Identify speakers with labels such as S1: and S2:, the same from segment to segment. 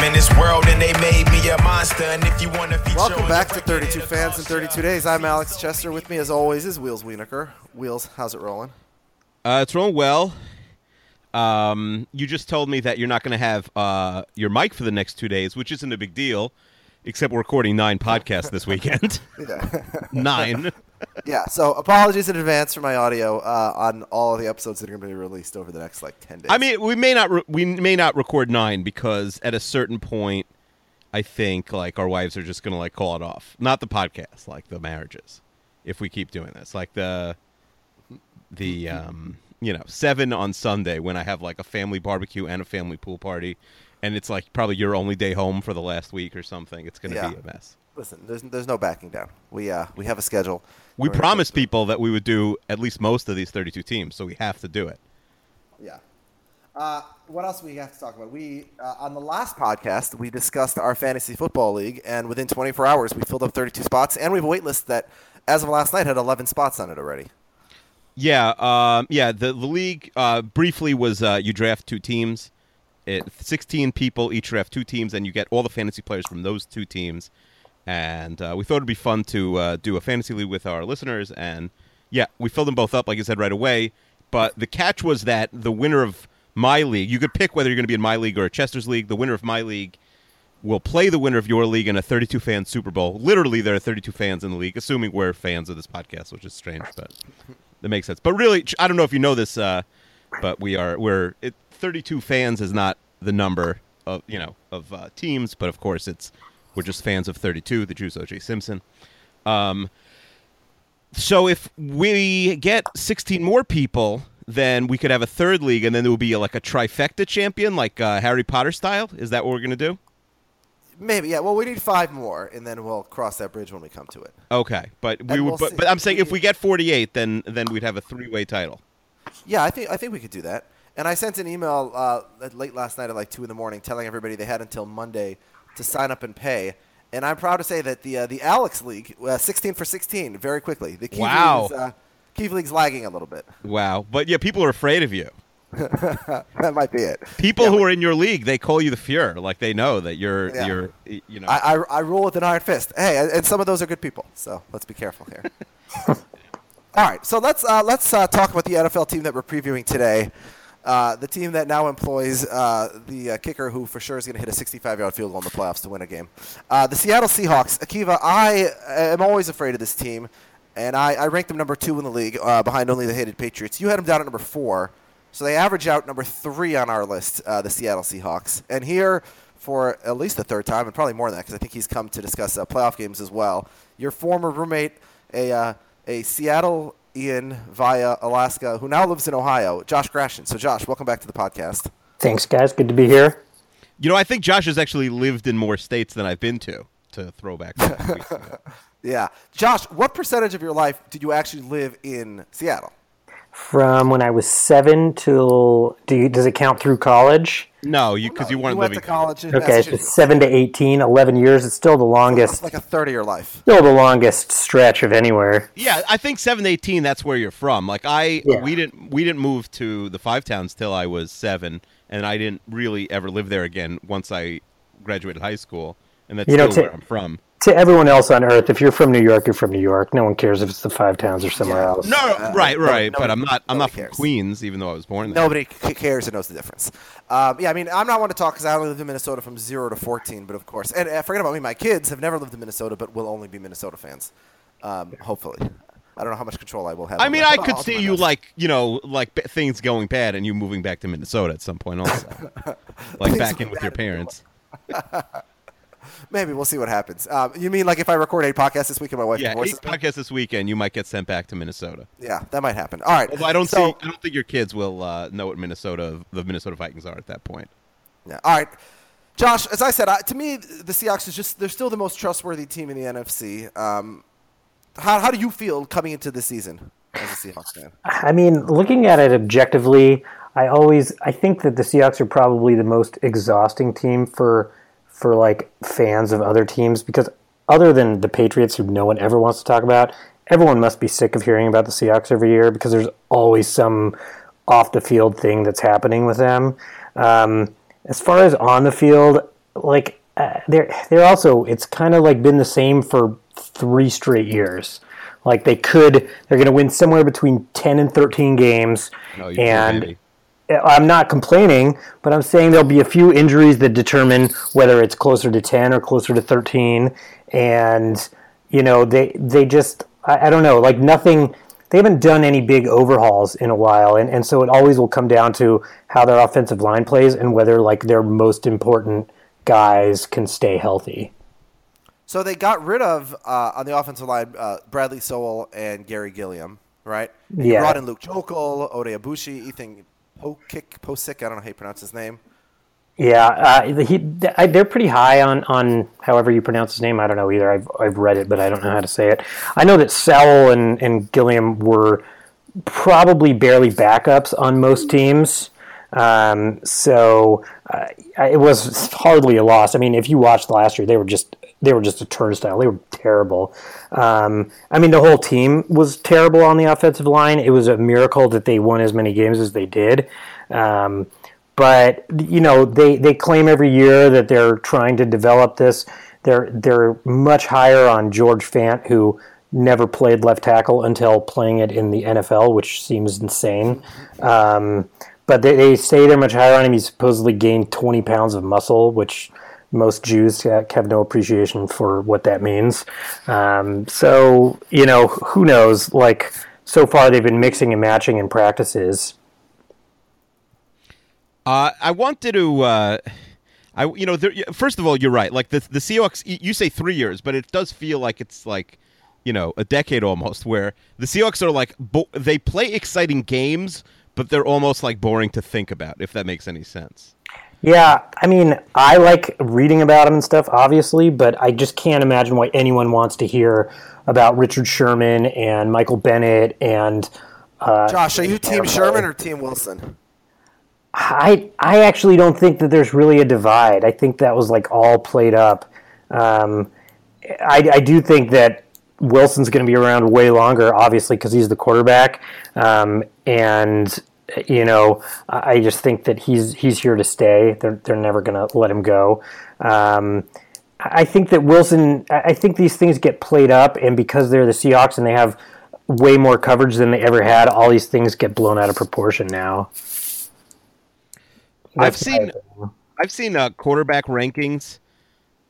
S1: I'm in this world and they made me a monster. And if you want to feature
S2: Welcome back to 32 Fans in 32 Days. I'm Alex Chester. With me, as always, is Wheels Wienerkur. Wheels, how's it rolling?
S3: Uh, it's rolling well. Um, you just told me that you're not going to have uh, your mic for the next two days, which isn't a big deal, except we're recording nine podcasts this weekend. nine.
S2: Yeah, so apologies in advance for my audio uh, on all of the episodes that are going to be released over the next like 10 days.
S3: I mean, we may not re- we may not record nine because at a certain point, I think like our wives are just going to like call it off. Not the podcast, like the marriages. If we keep doing this, like the the um you know seven on Sunday when I have like a family barbecue and a family pool party, and it's like probably your only day home for the last week or something. It's going to
S2: Yeah.
S3: be a mess.
S2: Listen, there's, there's no backing down. We uh we have a schedule.
S3: We
S2: We're
S3: promised
S2: stick to it.
S3: people that we would do at least most of these 32 teams, so we have to do it.
S2: Yeah. Uh, what else we have to talk about? We uh, on the last podcast we discussed our fantasy football league, and within 24 hours we filled up 32 spots, and we have a wait list that, as of last night, had 11 spots on it already.
S3: Yeah, um, yeah. The the league uh, briefly was uh, you draft two teams, it, sixteen people each draft two teams, and you get all the fantasy players from those two teams. And uh, we thought it'd be fun to uh, do a fantasy league with our listeners, and yeah, we filled them both up, like I said right away. But the catch was that the winner of my league, you could pick whether you're going to be in my league or Chester's league. The winner of my league will play the winner of your league in a 32 fan Super Bowl. Literally, there are 32 fans in the league, assuming we're fans of this podcast, which is strange, but that makes sense. But really, I don't know if you know this, uh, but we are we're it, 32 fans is not the number of you know of uh, teams, but of course it's we're just fans of 32. The Juice, O.J. Simpson. Um, so if we get 16 more people, then we could have a third league, and then there will be like a trifecta champion, like uh, Harry Potter style. Is that what we're gonna do?
S2: Maybe, yeah. Well, we need five more, and then we'll cross that bridge when we come to it.
S3: Okay, but we would.
S2: we'll
S3: but, but I'm saying if
S2: We-
S3: get 48, then then we'd have a three-way title.
S2: Yeah, I think I think we could do that. And I sent an email uh, late last night at like two in the morning, telling everybody they had until Monday to sign up and pay. And I'm proud to say that the uh, the Alex League, uh, 16 for 16, very quickly. The Key
S3: Wow.
S2: League is, uh, League's lagging a little bit.
S3: Wow, but yeah, people are afraid of you.
S2: that might be it.
S3: People
S2: Yeah,
S3: who are in your league, they call you the Fuhrer. Like they know that you're
S2: Yeah.
S3: you're you know.
S2: I, I, I rule with an iron fist. Hey, and- and some of those are good people, so let's be careful here. All right, so let's uh, let's uh, talk about the NFL team that we're previewing today. Uh, the team that now employs uh, the uh, kicker who for sure is going to hit a 65-yard field goal in the playoffs to win a game. Uh, the Seattle Seahawks. Akiva, I am always afraid of this team, and I, I ranked them number two in the league, uh, behind only the hated Patriots. You had them down at number four, so they average out number three on our list, uh, the Seattle Seahawks. And here, for at least the third time, and probably more than that, because I think he's come to discuss uh, playoff games as well. Your former roommate, a uh, a Seattle Ian via Alaska, who now lives in Ohio, Josh Grashin. So, Josh, welcome back to the podcast.
S4: Thanks, guys. Good to be here.
S3: you know, I think Josh has actually lived in more states than I've been to. To throw back. a couple weeks ago.
S2: Yeah, Josh, what percentage of your life did you actually live in Seattle?
S4: From when I was seven till do you, does it count through college?
S3: No, you because you weren't
S2: went
S3: living.
S2: to college in
S4: Okay, so
S2: Massachusetts.
S4: seven to 18, 11 years. It's still the
S2: It's
S4: longest,
S2: like a third of your life.
S4: still the longest stretch of anywhere.
S3: Yeah, I think seven to eighteen. That's where you're from. Like I,
S4: Yeah.
S3: we didn't we didn't move to the five towns till I was seven, and I didn't really ever live there again once I graduated high school, and that's
S4: You know,
S3: still
S4: to-
S3: where I'm from.
S4: To everyone else on Earth, if you're from New York, you're from New York. No one cares if it's the Five Towns or somewhere else.
S3: No, right, right.
S2: no-
S3: but I'm not. I'm not from
S2: cares.
S3: Queens, even though I was born there.
S2: Nobody cares and knows the difference. Um, yeah, I mean, I'm not one to talk because I only lived in Minnesota from zero to 14, but of course, and uh, forget about me. My kids have never lived in Minnesota, but will only be Minnesota fans. Um, hopefully, I don't know how much control I will have.
S3: I mean,
S2: that,
S3: I could
S2: I'll
S3: see you like, you know, like b- things going bad and you moving back to Minnesota at some point also. like back in with your parents.
S2: Maybe we'll see what happens. Um, you mean like if I record a podcast this week and my wife
S3: Yeah,
S2: divorces
S3: eight
S2: me?
S3: podcasts this weekend, you might get sent back to Minnesota.
S2: Yeah, that might happen. All right.
S3: Although I don't
S2: so,
S3: see, I don't think your kids will uh, know what Minnesota, the Minnesota Vikings are at that point.
S2: Yeah. All right. Josh, as I said, I, to me, the Seahawks is just, they're still the most trustworthy team in the NFC. Um, how, how do you feel coming into the season as a Seahawks fan?
S4: I mean, looking at it objectively, I always I think that the Seahawks are probably the most exhausting team for for like fans of other teams because other than the Patriots, who no one ever wants to talk about, everyone must be sick of hearing about the Seahawks every year because there's always some off the field thing that's happening with them. Um, as far as on the field, like uh, they're they're also it's kind of like been the same for three straight years. Like they could, they're going to win somewhere between ten and thirteen games,
S3: No,
S4: and. I'm not complaining, but I'm saying there'll be a few injuries that determine whether it's closer to 10 or closer to 13. And, you know, they, they just, I, I don't know, like nothing, they haven't done any big overhauls in a while. And, and so it always will come down to how their offensive line plays and whether, like, their most important guys can stay healthy.
S2: So they got rid of, uh, on the offensive line, uh, Bradley Sowell and Garry Gilliam, right? And
S4: Yeah.
S2: brought in Luke Joeckel, Oday Aboushi, Ethan Pokick, Posick, I don't know how you pronounce his name.
S4: Yeah, uh, he, they're pretty high on, on however you pronounce his name. I don't know either. I've, I've read it, but I don't know how to say it. I know that Sowell and, and Gilliam were probably barely backups on most teams. Um, so uh, it was hardly a loss. I mean, if you watched last year, they were just they were just a turnstile. They were terrible. Um, I mean, the whole team was terrible on the offensive line. It was a miracle that they won as many games as they did. Um, but you know, they, they claim every year that they're trying to develop this. They're they're much higher on George Fant, who never played left tackle until playing it in the NFL, which seems insane. Um, but they, they say they're much higher on him. He supposedly gained 20 pounds of muscle, which most Jews have no appreciation for what that means. Um, so, you know, who knows? Like, so far they've been mixing and matching in practices.
S3: Uh, I wanted to, uh, I you know, there, first of all, you're right. Like the the Seahawks, you say three years, but it does feel like it's like, you know, a decade almost. Where the Seahawks are like, bo- they play exciting games, but they're almost like boring to think about. If that makes any sense.
S4: Yeah, I mean, I like reading about him and stuff, obviously, but I just can't imagine why anyone wants to hear about Richard Sherman and Michael Bennett and. Uh,
S2: Josh, are you Team Sherman or Team Wilson?
S4: I I actually don't think that there's really a divide. I think that was like all played up. Um, I, I do think that Wilson's going to be around way longer, obviously, because he's the quarterback, um, and you know I I just think that he's he's here to stay. They're they're never going to let him go. Um, I think that Wilson. I I think these things get played up, and because they're the Seahawks and they have way more coverage than they ever had, all these things get blown out of proportion now.
S3: I've seen. I've seen uh, quarterback rankings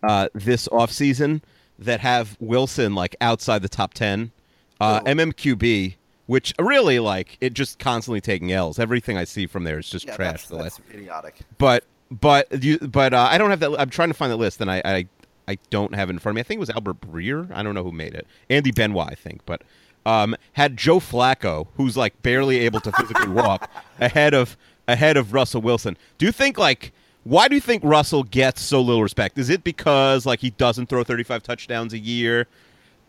S3: uh, this offseason that have Wilson like outside the top ten. Uh, MMQB, which really like it just constantly taking L's. Everything I see from there is just
S2: Yeah,
S3: trash.
S2: that's,
S3: The
S2: that's
S3: last,
S2: idiotic.
S3: but but you but uh, I don't have that. I'm trying to find the list, and I, I I don't have it in front of me. I think it was Albert Breer. I don't know who made it. Andy Benoit, I think, but um, had Joe Flacco, who's like barely able to physically walk, ahead of ahead of Russell Wilson. Do you think like why do you think Russell gets so little respect? Is it because like he doesn't throw 35 touchdowns a year?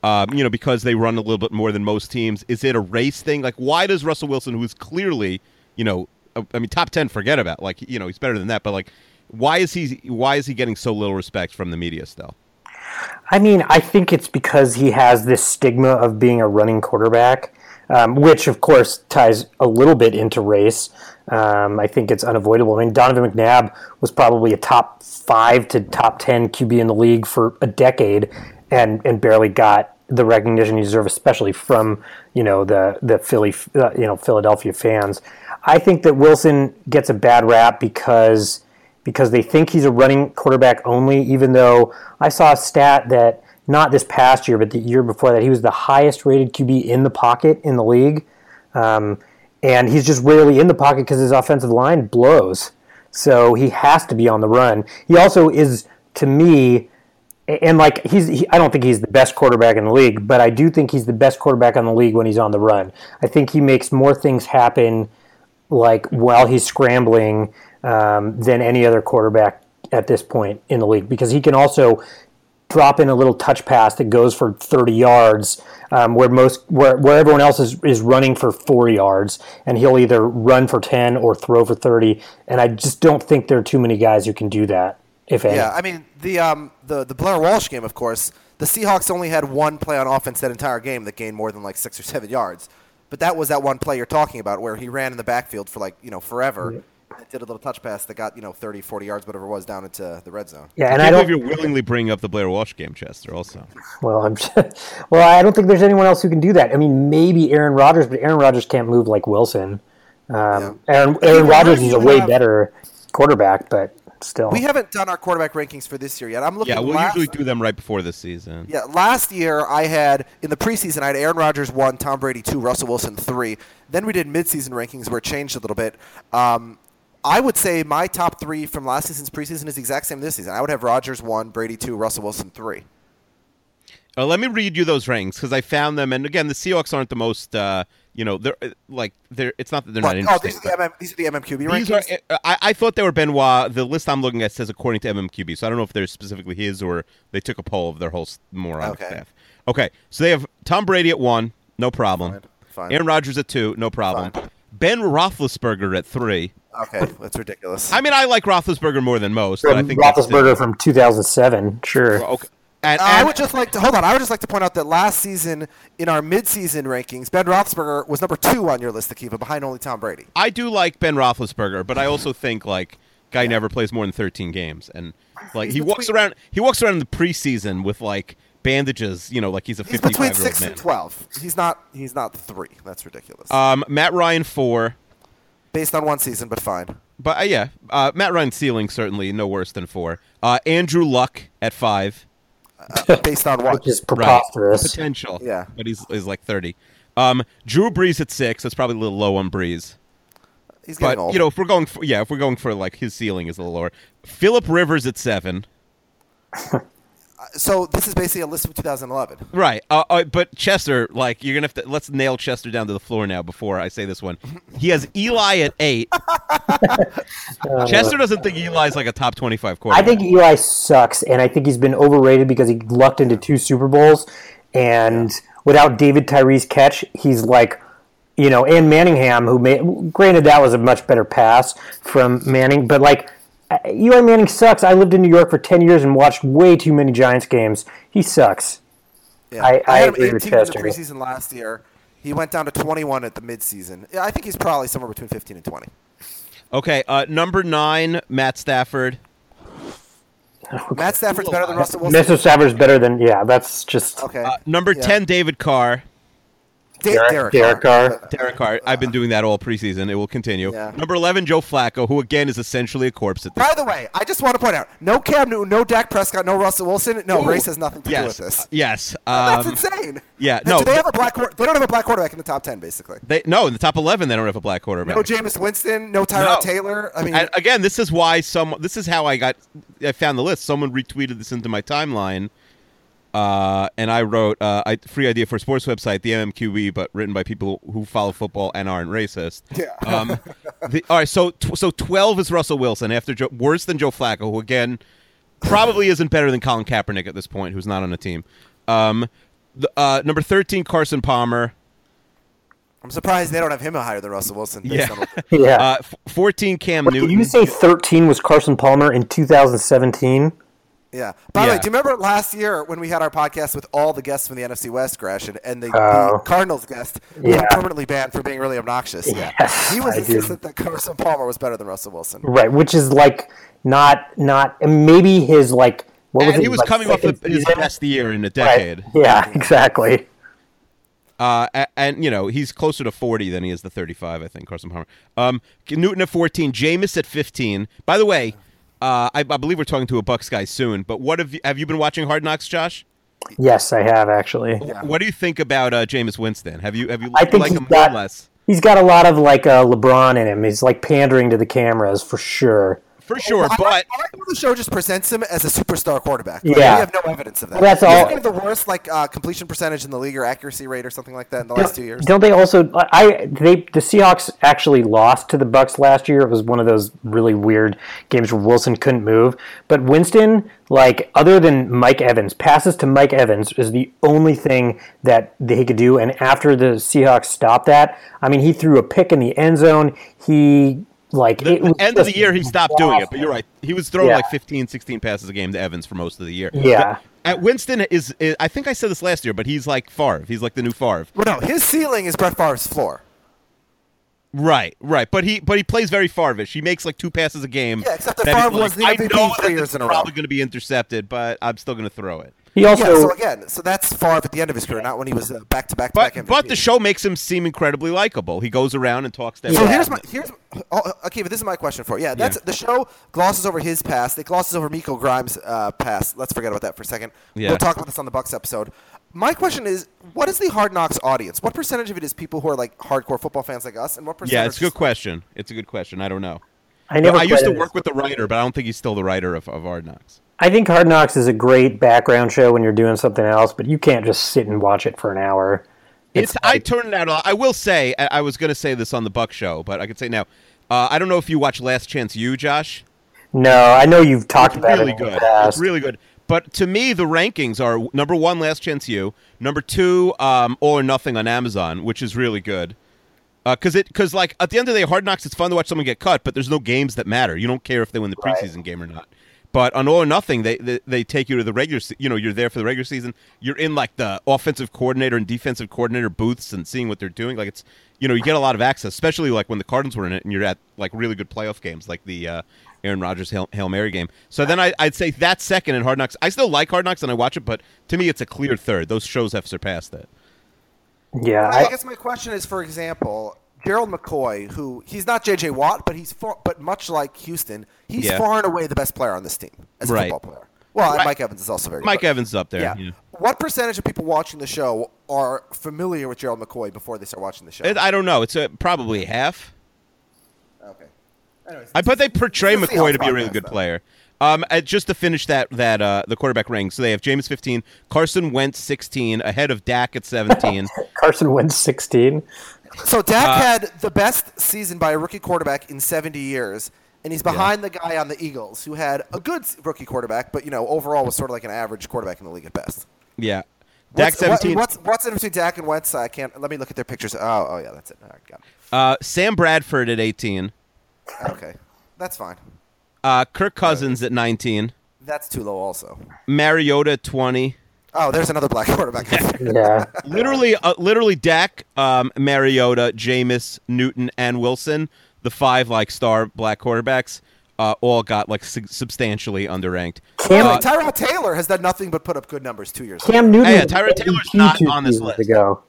S3: Um, you know, because they run a little bit more than most teams. Is it a race thing? Like, why does Russell Wilson, who is clearly, you know, uh, I mean, top ten, forget about. Like, you know, he's better than that. But like, why is he? Why is he getting so little respect from the media still?
S4: I mean, I think it's because he has this stigma of being a running quarterback, um, which of course ties a little bit into race. Um, I think it's unavoidable. I mean, Donovan McNabb was probably a top five to top ten QB in the league for a decade, and and barely got the recognition he deserved, especially from you know the the Philly uh, you know Philadelphia fans. I think that Wilson gets a bad rap because because they think he's a running quarterback only, even though I saw a stat that not this past year, but the year before that, he was the highest rated QB in the pocket in the league. Um, and he's just rarely in the pocket because his offensive line blows. So he has to be on the run. He also is, to me, and like he's, he, I don't think he's the best quarterback in the league, but I do think he's the best quarterback in the league when he's on the run. I think he makes more things happen, like while he's scrambling, um, than any other quarterback at this point in the league because he can also drop in a little touch pass that goes for 30 yards um, where most where, where everyone else is, is running for four yards and he'll either run for 10 or throw for 30 and i just don't think there are too many guys who can do that if any.
S2: Yeah, I mean the um the the Blair Walsh game, of course. The Seahawks only had one play on offense that entire game that gained more than like six or seven yards, but that was that one play you're talking about where he ran in the backfield for like you know forever. and Did a little touch pass that got you know 30, 40 yards, whatever it was, down into the red zone.
S4: yeah and
S3: I
S4: i
S3: can't believe
S4: don't
S3: you're willingly bringing up the Blair Walsh game, Chester. Also,
S4: well i'm well i don't think there's anyone else who can do that i mean maybe aaron rodgers but aaron rodgers can't move like wilson um, aaron, aaron rodgers is a way
S2: have-
S4: better quarterback but still
S2: We haven't done our quarterback rankings for this year yet. I'm looking.
S3: yeah, we'll
S2: last,
S3: usually do them right before the season.
S2: Yeah, last year I had in the preseason I had Aaron Rodgers one, Tom Brady two, Russell Wilson three. Then we did midseason rankings where it changed a little bit. Um, I would say my top three from last season's preseason is the exact same this season. I would have Rodgers one, Brady two, Russell Wilson three.
S3: Uh, let me read you those ranks because I found them, and again, the Seahawks aren't the most, uh, you know, they're uh, like they're. It's not that they're
S2: What?
S3: not
S2: Oh,
S3: interesting.
S2: these are, the MM, these are the MMQB
S3: These
S2: rankings.
S3: are, uh, I, I thought they were Benoit. The list I'm looking at says according to MMQB, so I don't know if they're specifically his or they took a poll of their whole s- moronic
S2: Okay.
S3: staff. Okay, so they have Tom Brady at one, no problem.
S2: Fine, fine.
S3: Aaron Rodgers at two, no problem. Ben Roethlisberger at three.
S2: okay, that's ridiculous.
S3: I mean, I like Roethlisberger more than most. but I think
S4: Roethlisberger from 2007 sure
S3: Okay. And,
S2: Uh, I would just like to hold on. I would just like to point out that last season in our midseason rankings, Ben Roethlisberger was number two on your list, Akiva, behind only Tom Brady.
S3: I do like Ben Roethlisberger, but I also think like guy never plays more than 13 games, and like
S2: He's
S3: he walks around. He walks around in the preseason with like bandages, you know, like he's a
S2: He's
S3: 55
S2: between six
S3: man.
S2: and twelve. He's not. He's not three. That's ridiculous.
S3: Um, Matt Ryan four,
S2: Based on one season, but fine.
S3: but uh, yeah, uh, Matt Ryan ceiling certainly no worse than four. Uh, Andrew Luck at five,
S2: Based on what?
S4: which is
S3: right?
S4: preposterous
S3: Potential,
S2: Yeah.
S3: but he's is like 30. Um, Drew Brees at six. That's probably a little low on Brees.
S2: He's getting
S3: But
S2: old.
S3: you know, if we're going for yeah, if we're going for like his ceiling is a little lower. Philip Rivers at seven.
S2: so this is basically a list from 2011.
S3: Right. Uh, uh, but Chester, like, you're gonna have to let's nail Chester down to the floor now before I say this one. He has Eli at eight. Chester doesn't think Eli's like a top twenty-five quarterback.
S4: I think Eli sucks, and I think he's been overrated because he lucked into two Super Bowls, and without David Tyree's catch, he's like, you know, and Manningham, who made. Granted, that was a much better pass from Manning, but like, uh, Eli Manning sucks. I lived in New York for ten years and watched way too many Giants games. He sucks.
S2: Yeah.
S4: I- I
S2: had him
S4: agree with
S2: 18 in the preseason last year. He went down to 21 at the midseason. Yeah, I think he's probably somewhere between 15 and 20.
S3: okay. Uh, number nine, Matt Stafford.
S2: Matt Stafford's better than Russell Wilson.
S4: Mr. Stafford's better than yeah. That's just
S2: Okay.
S3: Uh, number
S2: Yeah.
S3: ten, David Carr.
S2: Da-
S4: Derek-
S2: Derek,
S4: Derek Carr.
S3: Derek Carr. I've been doing that all preseason. It will continue.
S2: Yeah.
S3: Number eleven, Joe Flacco, who again is essentially a corpse at this.
S2: By the way, I just want to point out: no Cam Newton, no Dak Prescott, no Russell Wilson. No, race has nothing to do with this.
S3: Uh, yes.
S2: That's
S3: Um,
S2: insane.
S3: yeah, No, Do
S2: they have a black? They don't have a black quarterback in the top ten, basically.
S3: they no in the top eleven. They don't have a black quarterback.
S2: No Jameis Winston, no Tyrod
S3: No.
S2: Taylor. I mean,
S3: And again, this is why some. This is how I got. I found the list. Someone retweeted this into my timeline, uh, and I wrote uh, I, free idea for a sports website, the MMQB, but written by people who follow football and aren't racist.
S2: Yeah.
S3: Um, the, all right. So tw- so twelve is Russell Wilson after Joe, worse than Joe Flacco, who again probably isn't better than Colin Kaepernick at this point, who's not on a team. Um, the, uh, number thirteen, Carson Palmer.
S2: I'm surprised they don't have him higher than Russell Wilson.
S3: Yeah.
S4: yeah.
S3: Uh, f- fourteen, Cam
S4: Did
S3: Newton.
S4: you say 13 was Carson Palmer in 2017?
S2: Yeah. By the
S3: Yeah.
S2: way, do you remember last year when we had our podcast with all the guests from the NFC West, Gresh, and, and the,
S4: Oh.
S2: the Cardinals guest was permanently banned for being really obnoxious?
S4: Yes,
S2: he was
S4: I do.
S2: that Carson Palmer was better than Russell Wilson.
S4: Right, which is like not not maybe his like What
S3: and
S4: it,
S3: he was
S4: like
S3: coming off
S4: second
S3: of his best year in a
S4: Right.
S3: decade.
S4: Yeah, exactly.
S3: Uh, a- and, you know he's closer to 40 than he is the 35. I think Carson Palmer. Um, Newton at 14, Jameis at 15. By the way, uh, I, I believe we're talking to a Bucks guy soon. But what have you, have you been watching Hard Knocks, Josh?
S4: Yes, I have actually.
S3: What do you think about uh, Jameis Winston? Have you have you
S4: I think
S3: like
S4: he's
S3: him
S4: got-
S3: more or less?
S4: He's got a lot of like uh, LeBron in him. He's like pandering to the cameras for sure.
S3: For sure,
S2: I
S3: but
S2: like, I like how the show just presents him as a superstar quarterback. But
S4: Yeah.
S2: we have no evidence of that.
S4: Well, that's all-
S2: He's the worst like uh, completion percentage in the league or accuracy rate or something like that in the last two years.
S4: Don't they also? I they the Seahawks actually lost to the Bucks last year. It was one of those really weird games where Wilson couldn't move. But Winston, like other than Mike Evans, passes to Mike Evans is the only thing that he could do. And after the Seahawks stopped that, I mean, he threw a pick in the end zone. He like
S3: the,
S4: it was
S3: end of the year he stopped doing it. But you're right. He was throwing
S4: Yeah.
S3: like 15, 16 passes a game to Evans for most of the year.
S4: Yeah.
S3: At Winston is, is I think I said this last year, but he's like Favre. He's like the new Favre.
S2: Well, no, his ceiling is Brett Favre's floor.
S3: Right, right. But he but he plays very Favre-ish. He makes like two passes a game.
S2: Yeah, except that
S3: he's
S2: Favre was the
S3: I
S2: MVP
S3: know
S2: three
S3: that
S2: years
S3: this
S2: in a row.
S3: Probably going to be intercepted, but I'm still going to throw it.
S4: He also
S2: yeah, so again, so that's Favre at the end of his career, not when he was uh, back to back to
S3: But
S2: back
S3: but the show makes him seem incredibly likable. He goes around and talks to
S2: So here's my here's oh, okay, but this is my question for you. Yeah, that's
S3: Yeah.
S2: the show glosses over his past. It glosses over Miko Grimes' uh, past. Let's forget about that for a second.
S3: Yeah.
S2: We'll talk about this on the Bucks episode. My question is, what is the Hard Knocks audience? What percentage of it is people who are like hardcore football fans like us, and what percentage?
S3: Yeah, it's a good question. It's a good question. I don't know.
S4: I never.
S3: I used to work with the writer, but I don't think he's still the writer of, of Hard Knocks.
S4: I think Hard Knocks is a great background show when you're doing something else, but you can't just sit and watch it for an hour.
S3: It's, I turned it out. a lot. I will say I, I was going to say this on the Buck show, but I could say now. Uh, I don't know if you watch Last Chance U, Josh.
S4: No, I know you've talked
S3: It's
S4: about
S3: really
S4: it Really
S3: good.
S4: past.
S3: It's really good. But to me, the rankings are number one, Last Chance U. Number two, um, All or Nothing on Amazon, which is really good. Because it, because like at the end of the day, Hard Knocks, it's fun to watch someone get cut, but there's no games that matter. You don't care if they win the preseason game or not. But on All or Nothing, they, they they take you to the regular. se- You know, you're there for the regular season. You're in like the offensive coordinator and defensive coordinator booths and seeing what they're doing. Like it's, you know, you get a lot of access, especially like when the Cardinals were in it, and you're at like really good playoff games, like the uh, Aaron Rodgers Hail, Hail Mary game. So then I, I'd say that's second in Hard Knocks. I still like Hard Knocks and I watch it, but to me, it's a clear third. Those shows have surpassed that.
S4: Yeah,
S2: I,
S4: I,
S2: guess my question is, for example, Gerald McCoy, who he's not J.J. Watt, but he's far, but much like Houston, he's
S3: Yeah.
S2: far and away the best player on this team as a
S3: Right.
S2: football player. Well,
S3: Right.
S2: Mike Evans is also very. Good.
S3: Mike
S2: good.
S3: Evans is up there.
S2: Yeah.
S3: Yeah.
S2: What percentage of people watching the show are familiar with Gerald McCoy before they start watching the show?
S3: It- I don't know. It's a, probably half.
S2: okay. Anyways,
S3: I bet they portray McCoy to be a really good
S2: though.
S3: player. Um, uh, just to finish that that uh, the quarterback ring. So they have Jameis 15, Carson Wentz 16, ahead of Dak at 17.
S4: Carson Wentz 16.
S2: So Dak
S3: Uh,
S2: had the best season by a rookie quarterback in 70 years, and he's behind the guy on the Eagles who had a good rookie quarterback, but you know overall was sort of like an average quarterback in the league at best.
S3: yeah, Dak
S2: What's, what-
S3: 17.
S2: what's what's in between Dak and Wentz? I can't. Let me look at their pictures. Oh, oh yeah, that's it. All right, got
S3: uh, Sam Bradford at 18.
S2: Okay, that's fine.
S3: Uh, Kirk Cousins at 19.
S2: That's too low, also.
S3: Mariota 20.
S2: Oh, there's another black quarterback.
S4: Yeah,
S3: literally, uh, literally, Dak, um, Mariota, Jameis, Newton, and Wilson, the five like star black quarterbacks, uh, all got like su- substantially underranked.
S4: Cam,
S3: Uh,
S2: Tyrod Taylor has done nothing but put up good numbers two years. Ago.
S4: Cam Newton.
S3: Hey, yeah,
S4: was
S3: Tyrod
S4: MVP
S3: Taylor's not on this
S4: seasons
S3: list.
S4: Ago.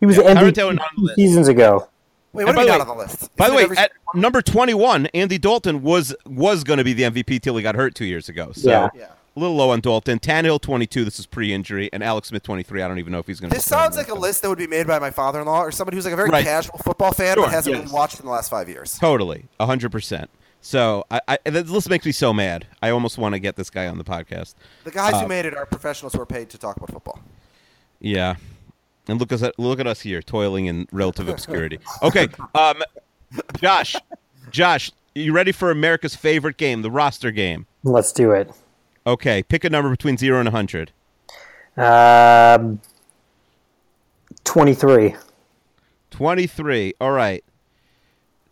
S4: He was
S3: Yeah, Tyrod
S4: MVP
S3: Taylor not on the
S4: two
S3: list.
S4: seasons ago.
S2: Wait, what
S3: And
S2: are we
S3: by
S2: not
S3: the
S2: on the list?
S3: By the way,
S2: every-
S3: at number 21, Andy Dalton was was going to be the MVP till he got hurt two years ago. So
S4: Yeah.
S2: Yeah.
S3: A little low on Dalton. Tannehill 22. This is pre-injury, and Alex Smith 23. I don't even know if he's going to.
S2: This sounds like a list that would be made by my father-in-law or somebody who's like a very
S3: Right.
S2: casual football fan
S3: Sure,
S2: but hasn't
S3: yes.
S2: really watched in the last five years.
S3: Totally, hundred percent. So I, I this list makes me so mad. I almost want to get this guy on the podcast.
S2: The guys
S3: Uh,
S2: who made it are professionals who are paid to talk about football.
S3: Yeah, and look at look at us here, toiling in relative obscurity. Okay, um, Josh, Josh, you ready for America's favorite game, the roster game?
S4: Let's do it.
S3: Okay, pick a number between zero and hundred.
S4: Um, 23.
S3: 23. All right.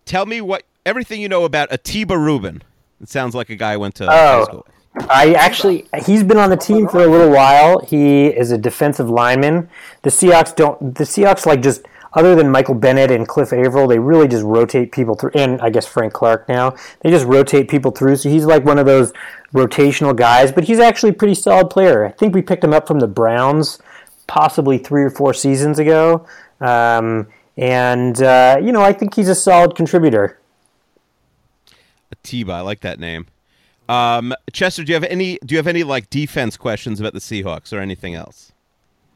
S3: Tell me what everything you know about Ahtyba Rubin. It sounds like a guy I went to high
S4: Oh.
S3: school.
S4: I actually, he's been on the team for a little while. He is a defensive lineman. The Seahawks don't. The Seahawks like just other than Michael Bennett and Cliff Avril, they really just rotate people through, and I guess Frank Clark now. They just rotate people through. So he's like one of those rotational guys, but he's actually a pretty solid player. I think we picked him up from the Browns possibly three or four seasons ago. Um, and, uh, you know, I think he's a solid contributor.
S3: Ahtyba, I like that name. Um, Chester, do you have any? Do you have any like defense questions about the Seahawks or anything else?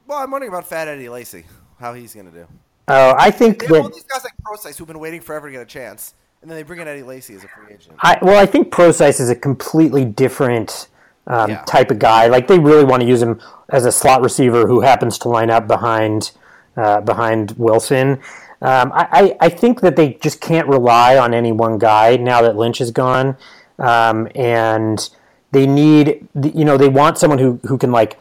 S2: Well, I'm wondering about Fat Eddie Lacy, how he's going to do.
S4: Oh, I think
S2: They have all these guys like Prosise who've been waiting forever to get a chance, and then they bring in Eddie Lacy as a free agent.
S4: I, well, I think Prosise is a completely different um,
S2: Yeah.
S4: type of guy. Like they really want to use him as a slot receiver who happens to line up behind uh, behind Wilson. Um, I, I, I think that they just can't rely on any one guy now that Lynch is gone, um, and they need you know they want someone who who can like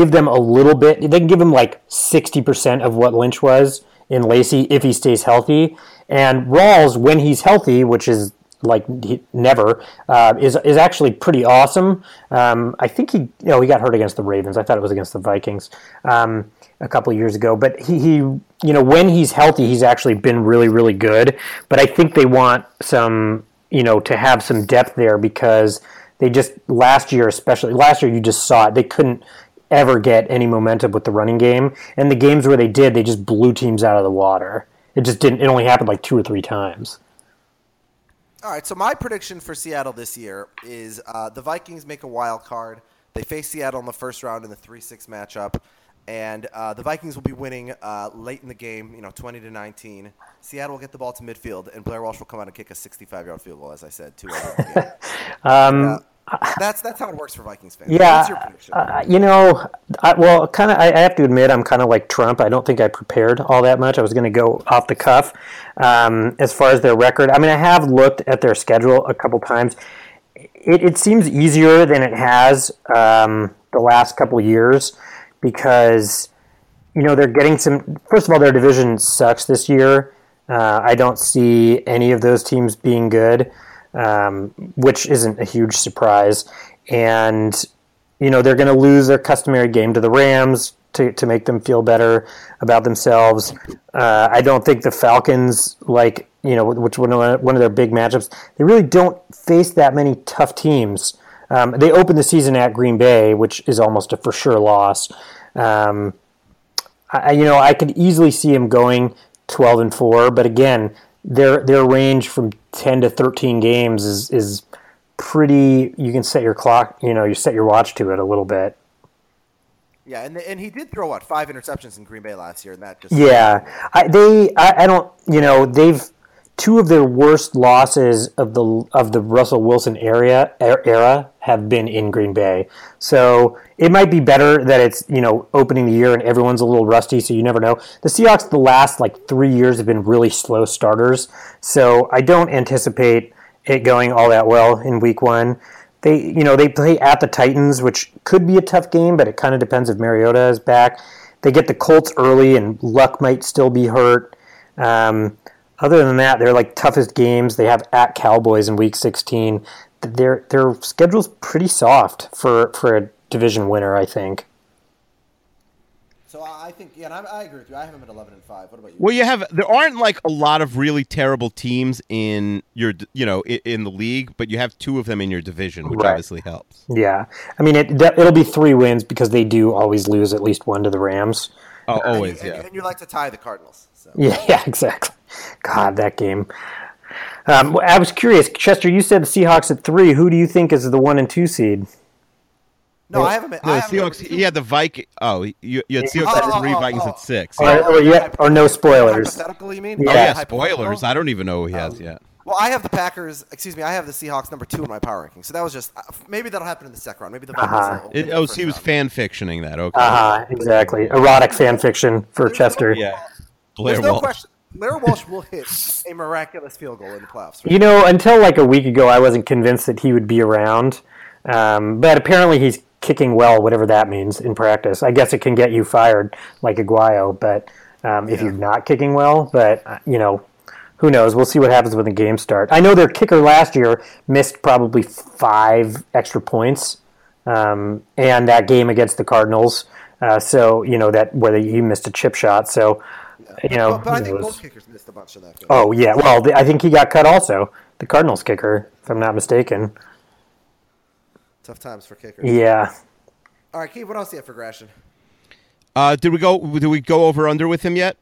S4: give them a little bit. They can give him like sixty percent of what Lynch was in Lacy if he stays healthy. And Rawls, when he's healthy, which is like he, never, uh, is is actually pretty awesome. Um, I think he, you know, he got hurt against the Ravens. I thought it was against the Vikings um, a couple years ago. But he, he, you know, when he's healthy, he's actually been really, really good. But I think they want some, you know, to have some depth there because they just last year, especially last year, you just saw it. They couldn't ever get any momentum with the running game, and the games where they did, they just blew teams out of the water. It just didn't. It only happened like two or three times.
S2: All right, so my prediction for Seattle this year is uh, the Vikings make a wild card. They face Seattle in the first round in the three-six matchup, and uh, the Vikings will be winning uh, late in the game, you know, twenty to nineteen. Seattle will get the ball to midfield, and Blair Walsh will come out and kick a sixty-five-yard field goal, as I said, two um, that's that's how it works for Vikings fans.
S4: Yeah,
S2: What's your prediction?
S4: uh, you know, I, well, kind of. I, I have to admit, I'm kind of like Trump. I don't think I prepared all that much. I was going to go off the cuff. Um, as far as their record, I mean, I have looked at their schedule a couple times. It, it seems easier than it has um, the last couple years because you know they're getting some. First of all, their division sucks this year. Uh, I don't see any of those teams being good, um, which isn't a huge surprise. And you know they're going to lose their customary game to the Rams to, to make them feel better about themselves. Uh, I don't think the Falcons like you know which one of one of their big matchups. They really don't face that many tough teams. Um, they opened the season at Green Bay, which is almost a for sure loss. Um, I, you know, I could easily see him going 12 and 4, but again, their their range from 10 to 13 games is is pretty you can set your clock, you know, you set your watch to it a little bit.
S2: yeah, and and he did throw what five interceptions in Green Bay last year, and that just
S4: Yeah. I they I, I don't, you know, they've two of their worst losses of the of the Russell Wilson area er- era have been in Green Bay. So it might be better that it's you know opening the year and everyone's a little rusty, so you never know. The Seahawks the last like three years have been really slow starters, so I don't anticipate it going all that well in Week One. They you know they play at the Titans, which could be a tough game, but it kind of depends if Mariota is back. They get the Colts early, and Luck might still be hurt. Um, other than that, they're like toughest games. They have at Cowboys in Week 16. Their their schedule's pretty soft for for a division winner, I think.
S2: So I I think yeah, and I, I agree with you. I have him at eleven and five. What about you?
S3: Well, you have there aren't like a lot of really terrible teams in your you know in, in the league, but you have two of them in your division, which
S4: Right.
S3: obviously helps.
S4: Yeah, I mean it. It'll be three wins because they do always lose at least one to the Rams.
S3: Oh,
S2: And you-
S3: always,
S2: and,
S3: yeah.
S2: and you like to tie the Cardinals. So.
S4: Yeah, yeah, exactly. God, that game. Um, I was curious, Chester. You said the Seahawks at three. Who do you think is the one and two seed?
S2: No, I haven't.
S3: No,
S2: I
S3: the
S2: have him at
S3: Seahawks.
S2: two.
S3: He had the Viking. Oh, you, you had Seahawks
S2: Oh,
S3: at three,
S2: oh, oh,
S3: Vikings
S2: oh.
S3: at six.
S2: Oh,
S4: Or, or, yeah, or no spoilers.
S2: Hypothetical, you mean?
S4: Yeah.
S3: Oh yeah, spoilers. I don't even know who he has yet.
S2: Well, I have the Packers. Excuse me, I have the Seahawks number two in my power ranking. So that was just uh, maybe that'll happen in the second round. Maybe the Vikings.
S4: Uh-huh.
S2: will
S3: It, oh, so he was
S2: round.
S3: fan fictioning that. Okay.
S4: Uh-huh, exactly. Erotic fan fiction for Chester.
S3: yeah. Blair
S2: There's no
S3: Walsh.
S2: question. Blair Walsh will hit a miraculous field goal in the playoffs. Right?
S4: You know, until like a week ago, I wasn't convinced that he would be around. Um, but apparently, he's kicking well, whatever that means in practice. I guess it can get you fired, like Aguayo, but um, if you're not kicking well, but you know, who knows? We'll see what happens when the game start. I know their kicker last year missed probably five extra points, um, and that game against the Cardinals. Uh, so you know that whether he missed a chip shot. So You know,
S2: but, but I think
S4: knows?
S2: both kickers missed a bunch of that. Game.
S4: Oh yeah, well the, I think he got cut also. The Cardinals kicker, if I'm not mistaken.
S2: Tough times for kickers.
S4: Yeah.
S2: All right, Keith, what else do you have for Gratian?
S3: Uh, did we go? Did we go over under with him yet?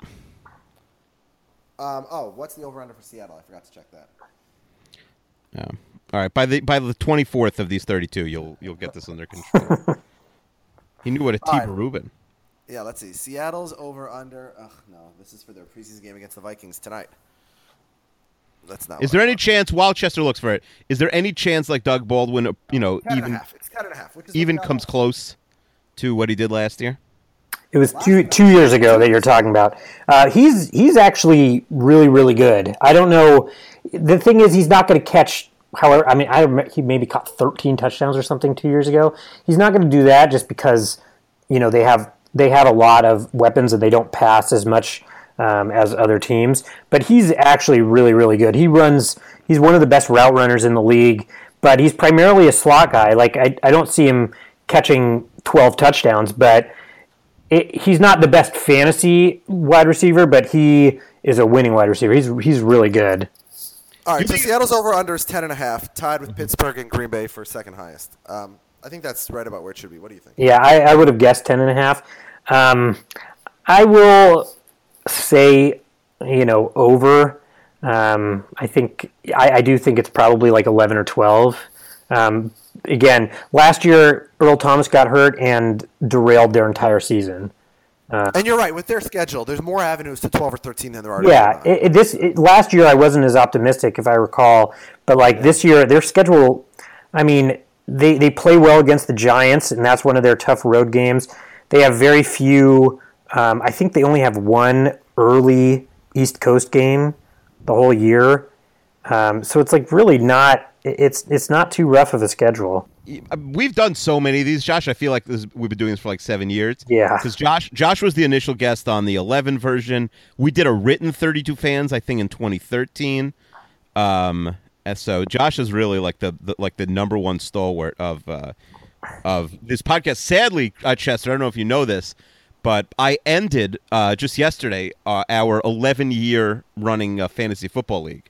S2: Um, oh, what's the over under for Seattle? I forgot to check that.
S3: Yeah. All right. By the by the twenty fourth of these thirty two, you'll you'll get this under control. he knew what a T.
S2: All right.
S3: Rubin.
S2: Yeah, let's see. Seattle's over under. Ugh, no, this is for their preseason game against the Vikings tonight. That's not.
S3: Is there
S2: I
S3: any
S2: want.
S3: chance while Chester looks for it? Is there any chance like Doug Baldwin, uh, you know,
S2: Ten
S3: even.
S2: It's ten and a half. Which is
S3: even
S2: what
S3: comes
S2: got.
S3: close to what he did last year?
S4: It was two two years ago that you're talking about. Uh, he's he's actually really really good. I don't know. The thing is, he's not going to catch. However, I mean, I he maybe caught 13 touchdowns or something two years ago. He's not going to do that just because you know they have they have a lot of weapons and they don't pass as much um, as other teams. But he's actually really really good. He runs. He's one of the best route runners in the league. But he's primarily a slot guy. Like I, I don't see him catching 12 touchdowns, but it, he's not the best fantasy wide receiver, but he is a winning wide receiver. He's he's really good.
S2: All right, so
S3: think-
S2: Seattle's over under is ten and a half, tied with Pittsburgh and Green Bay for second highest. Um, I think that's right about where it should be. What do you think?
S4: Yeah, I, I would have guessed ten and a half. Um, I will say, you know, over. Um, I think I, I do think it's probably like eleven or twelve. Um, again, last year Earl Thomas got hurt and derailed their entire season.
S2: And you're right with their schedule. There's more avenues to twelve or thirteen than there are.
S4: Yeah, it, it- this it, last year I wasn't as optimistic, if I recall. But like this year, their schedule, I mean, they they play well against the Giants, and that's one of their tough road games. They have very few. Um, I think they only have one early East Coast game the whole year. Um, so it's like really not. It's it's not too rough of a schedule.
S3: Uh, We've done so many of these, Josh. I feel like this, we've been doing this for like seven years.
S4: Yeah.
S3: Because Josh, Josh was the initial guest on the 11 version. We did a written 32 fans, I think, in 2013. Um, and so Josh is really like the, the like the number one stalwart of uh, of this podcast. Sadly, uh, Chester, I don't know if you know this, but I ended uh, just yesterday uh, our 11 year running uh, fantasy football league.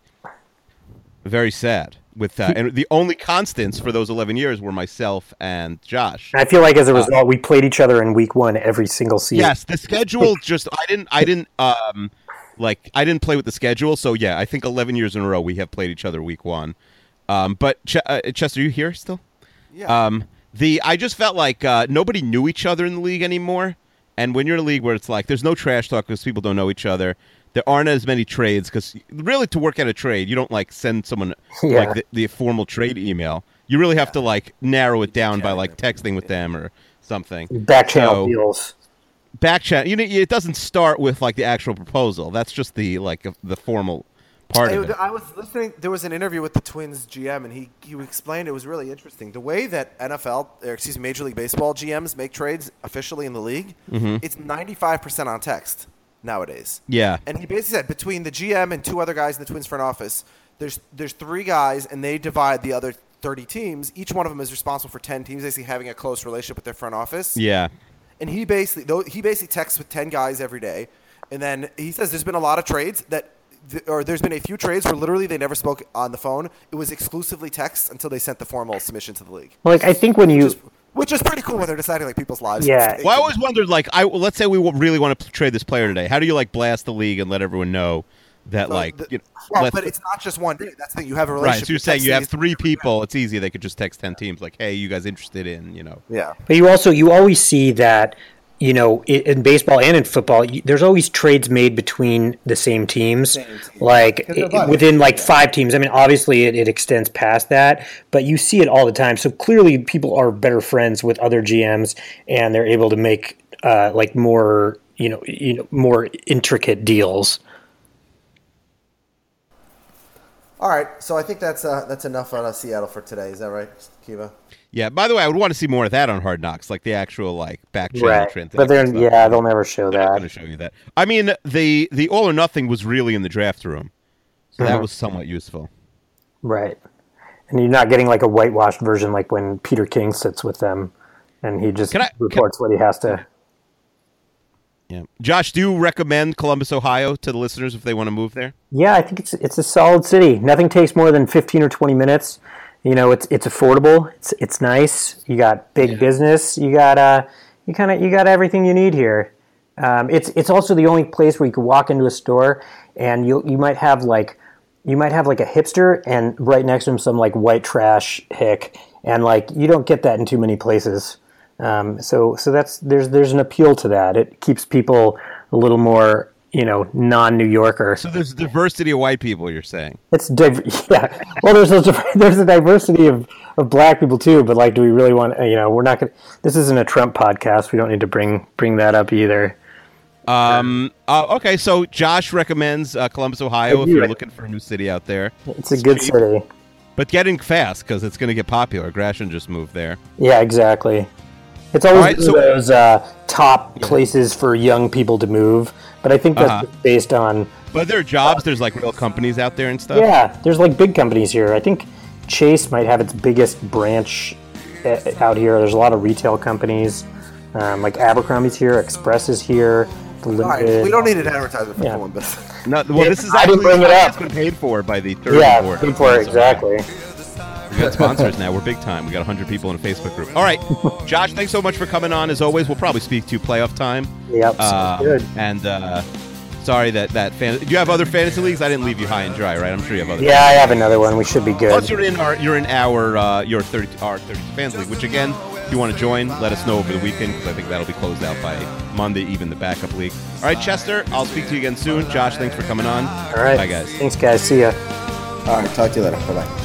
S3: Very sad. With uh, and the only constants for those 11 years were myself and Josh.
S4: I feel like as a result, we played each other in week one every single season.
S3: Yes, the schedule just I didn't I didn't um like I didn't play with the schedule, so yeah, I think 11 years in a row we have played each other week 1. Um but Ch- uh, Chester, are you here still?
S2: Yeah.
S3: Um the I just felt like uh nobody knew each other in the league anymore. And when you're in a league where it's like there's no trash talk because people don't know each other, there aren't as many trades because really to work out a trade, you don't like send someone
S4: Yeah.
S3: like the, the formal trade email. You really have to like narrow it down by like texting with them or something.
S4: Back channel
S3: So-
S4: deals.
S3: back chat. You know, it doesn't start with like the actual proposal. That's just the like the formal part of it.
S2: I was listening. There was an interview with the Twins GM, and he he explained it was really interesting. The way that NFL, or excuse me, Major League Baseball GMs make trades officially in the league, mm-hmm. it's ninety five percent on text nowadays.
S3: Yeah.
S2: And he basically said between the GM and two other guys in the Twins front office, there's there's three guys, and they divide the other thirty teams. Each one of them is responsible for ten teams, basically having a close relationship with their front office.
S3: Yeah,
S2: And he basically he basically texts with ten guys every day, and then he says there's been a lot of trades that, th- or there's been a few trades where literally they never spoke on the phone. It was exclusively text until they sent the formal submission to the league,
S4: Like I think when you
S2: which is, which is pretty cool when they're deciding like people's lives.
S4: Yeah.
S3: well, I always wondered like, I let's say we really want to trade this player today. How do you like blast the league and let everyone know that
S2: Well,
S3: like,
S2: the-
S3: you know,
S2: well,
S3: let's-
S2: but it's not just one day. That's the thing. You have a relationship.
S3: right?
S2: relationship.
S3: So you're saying you have three people. It's easy. They could just text ten teams like, hey, you guys interested in you know?
S2: Yeah.
S4: But you also you always see that you know in baseball and in football, there's always trades made between the same teams, like i- within like five teams. I mean, obviously it, it extends past that, but you see it all the time. So clearly, people are better friends with other GMs, and they're able to make uh, like more you know you know more intricate deals.
S2: All right. So I think that's uh, that's enough on uh, Seattle for today. Is that right, Kiva?
S3: Yeah. By the way, I would want to see more of that on Hard Knocks, like the actual like back channel
S4: Right,
S3: transaction
S4: but they're yeah, they'll never show
S3: They're not going to
S4: that.
S3: show you that. I mean, the the all or nothing was really in the draft room, so
S4: Uh-huh.
S3: that was somewhat useful.
S4: Right. And you're not getting like a whitewashed version like when Peter King sits with them and he just
S3: I-
S4: reports what he has to.
S3: Yeah. Josh, do you recommend Columbus, Ohio to the listeners if they want to move there?
S4: Yeah, I think it's it's a solid city. Nothing takes more than fifteen or twenty minutes. You know, it's it's affordable. It's it's nice. You got big business. You got uh, you kind of you got everything you need here. Um, it's it's also the only place where you can walk into a store and you you might have like you might have like a hipster and right next to him some like white trash hick and like you don't get that in too many places. Um, so so that's there's there's an appeal to that. It keeps people a little more you know non New Yorker.
S3: So there's a diversity of white people. You're saying
S4: It's div- yeah. Well, there's a, there's a diversity of, of black people too, but like, do we really want? You know, we're not gonna. This isn't a Trump podcast. We don't need to bring bring that up either.
S3: Um. Uh, okay. So Josh recommends uh, Columbus, Ohio, if you're looking for a new city out there.
S4: It's a good city.
S3: But getting fast because it's going to get popular. Gratian just moved there.
S4: Yeah, exactly. It's always
S3: Alright,
S4: one
S3: so-
S4: of those uh, top places for young people to move, but I think that's
S3: Uh-huh.
S4: based on
S3: But there are jobs. There's like real companies out there and stuff.
S4: yeah. There's like big companies here. I think Chase might have its biggest branch uh, out here. There's a lot of retail companies, um, like Abercrombie's here, Express is here. The
S5: All right, we don't need an advertisement for
S4: Yeah.
S5: Columbus.
S3: No, well, this is
S4: I didn't
S3: actually
S4: bring it up.
S3: It's been paid for by the third
S4: Yeah,
S3: board.
S4: good for it,
S3: So,
S4: exactly.
S3: We got sponsors now. We're big time. We got 100 people in a Facebook group. All right, Josh, thanks so much for coming on. As always, we'll probably speak to you playoff time.
S4: Yep, sounds
S3: Uh,
S4: good.
S3: And uh, sorry that that fan. Do you have other fantasy leagues? I didn't leave you high and dry, right? I'm sure you have other.
S4: Yeah, I have another one. We should be good.
S3: Plus, you're in our you're in our uh, your 30 our 30 fans league. Which again, if you want to join, let us know over the weekend because I think that'll be closed out by Monday, even the backup league. All right, Chester, I'll speak to you again soon. Josh, thanks for coming on.
S4: All right.
S3: bye guys.
S4: Thanks, guys. See ya.
S5: All right, talk to you later. Bye bye.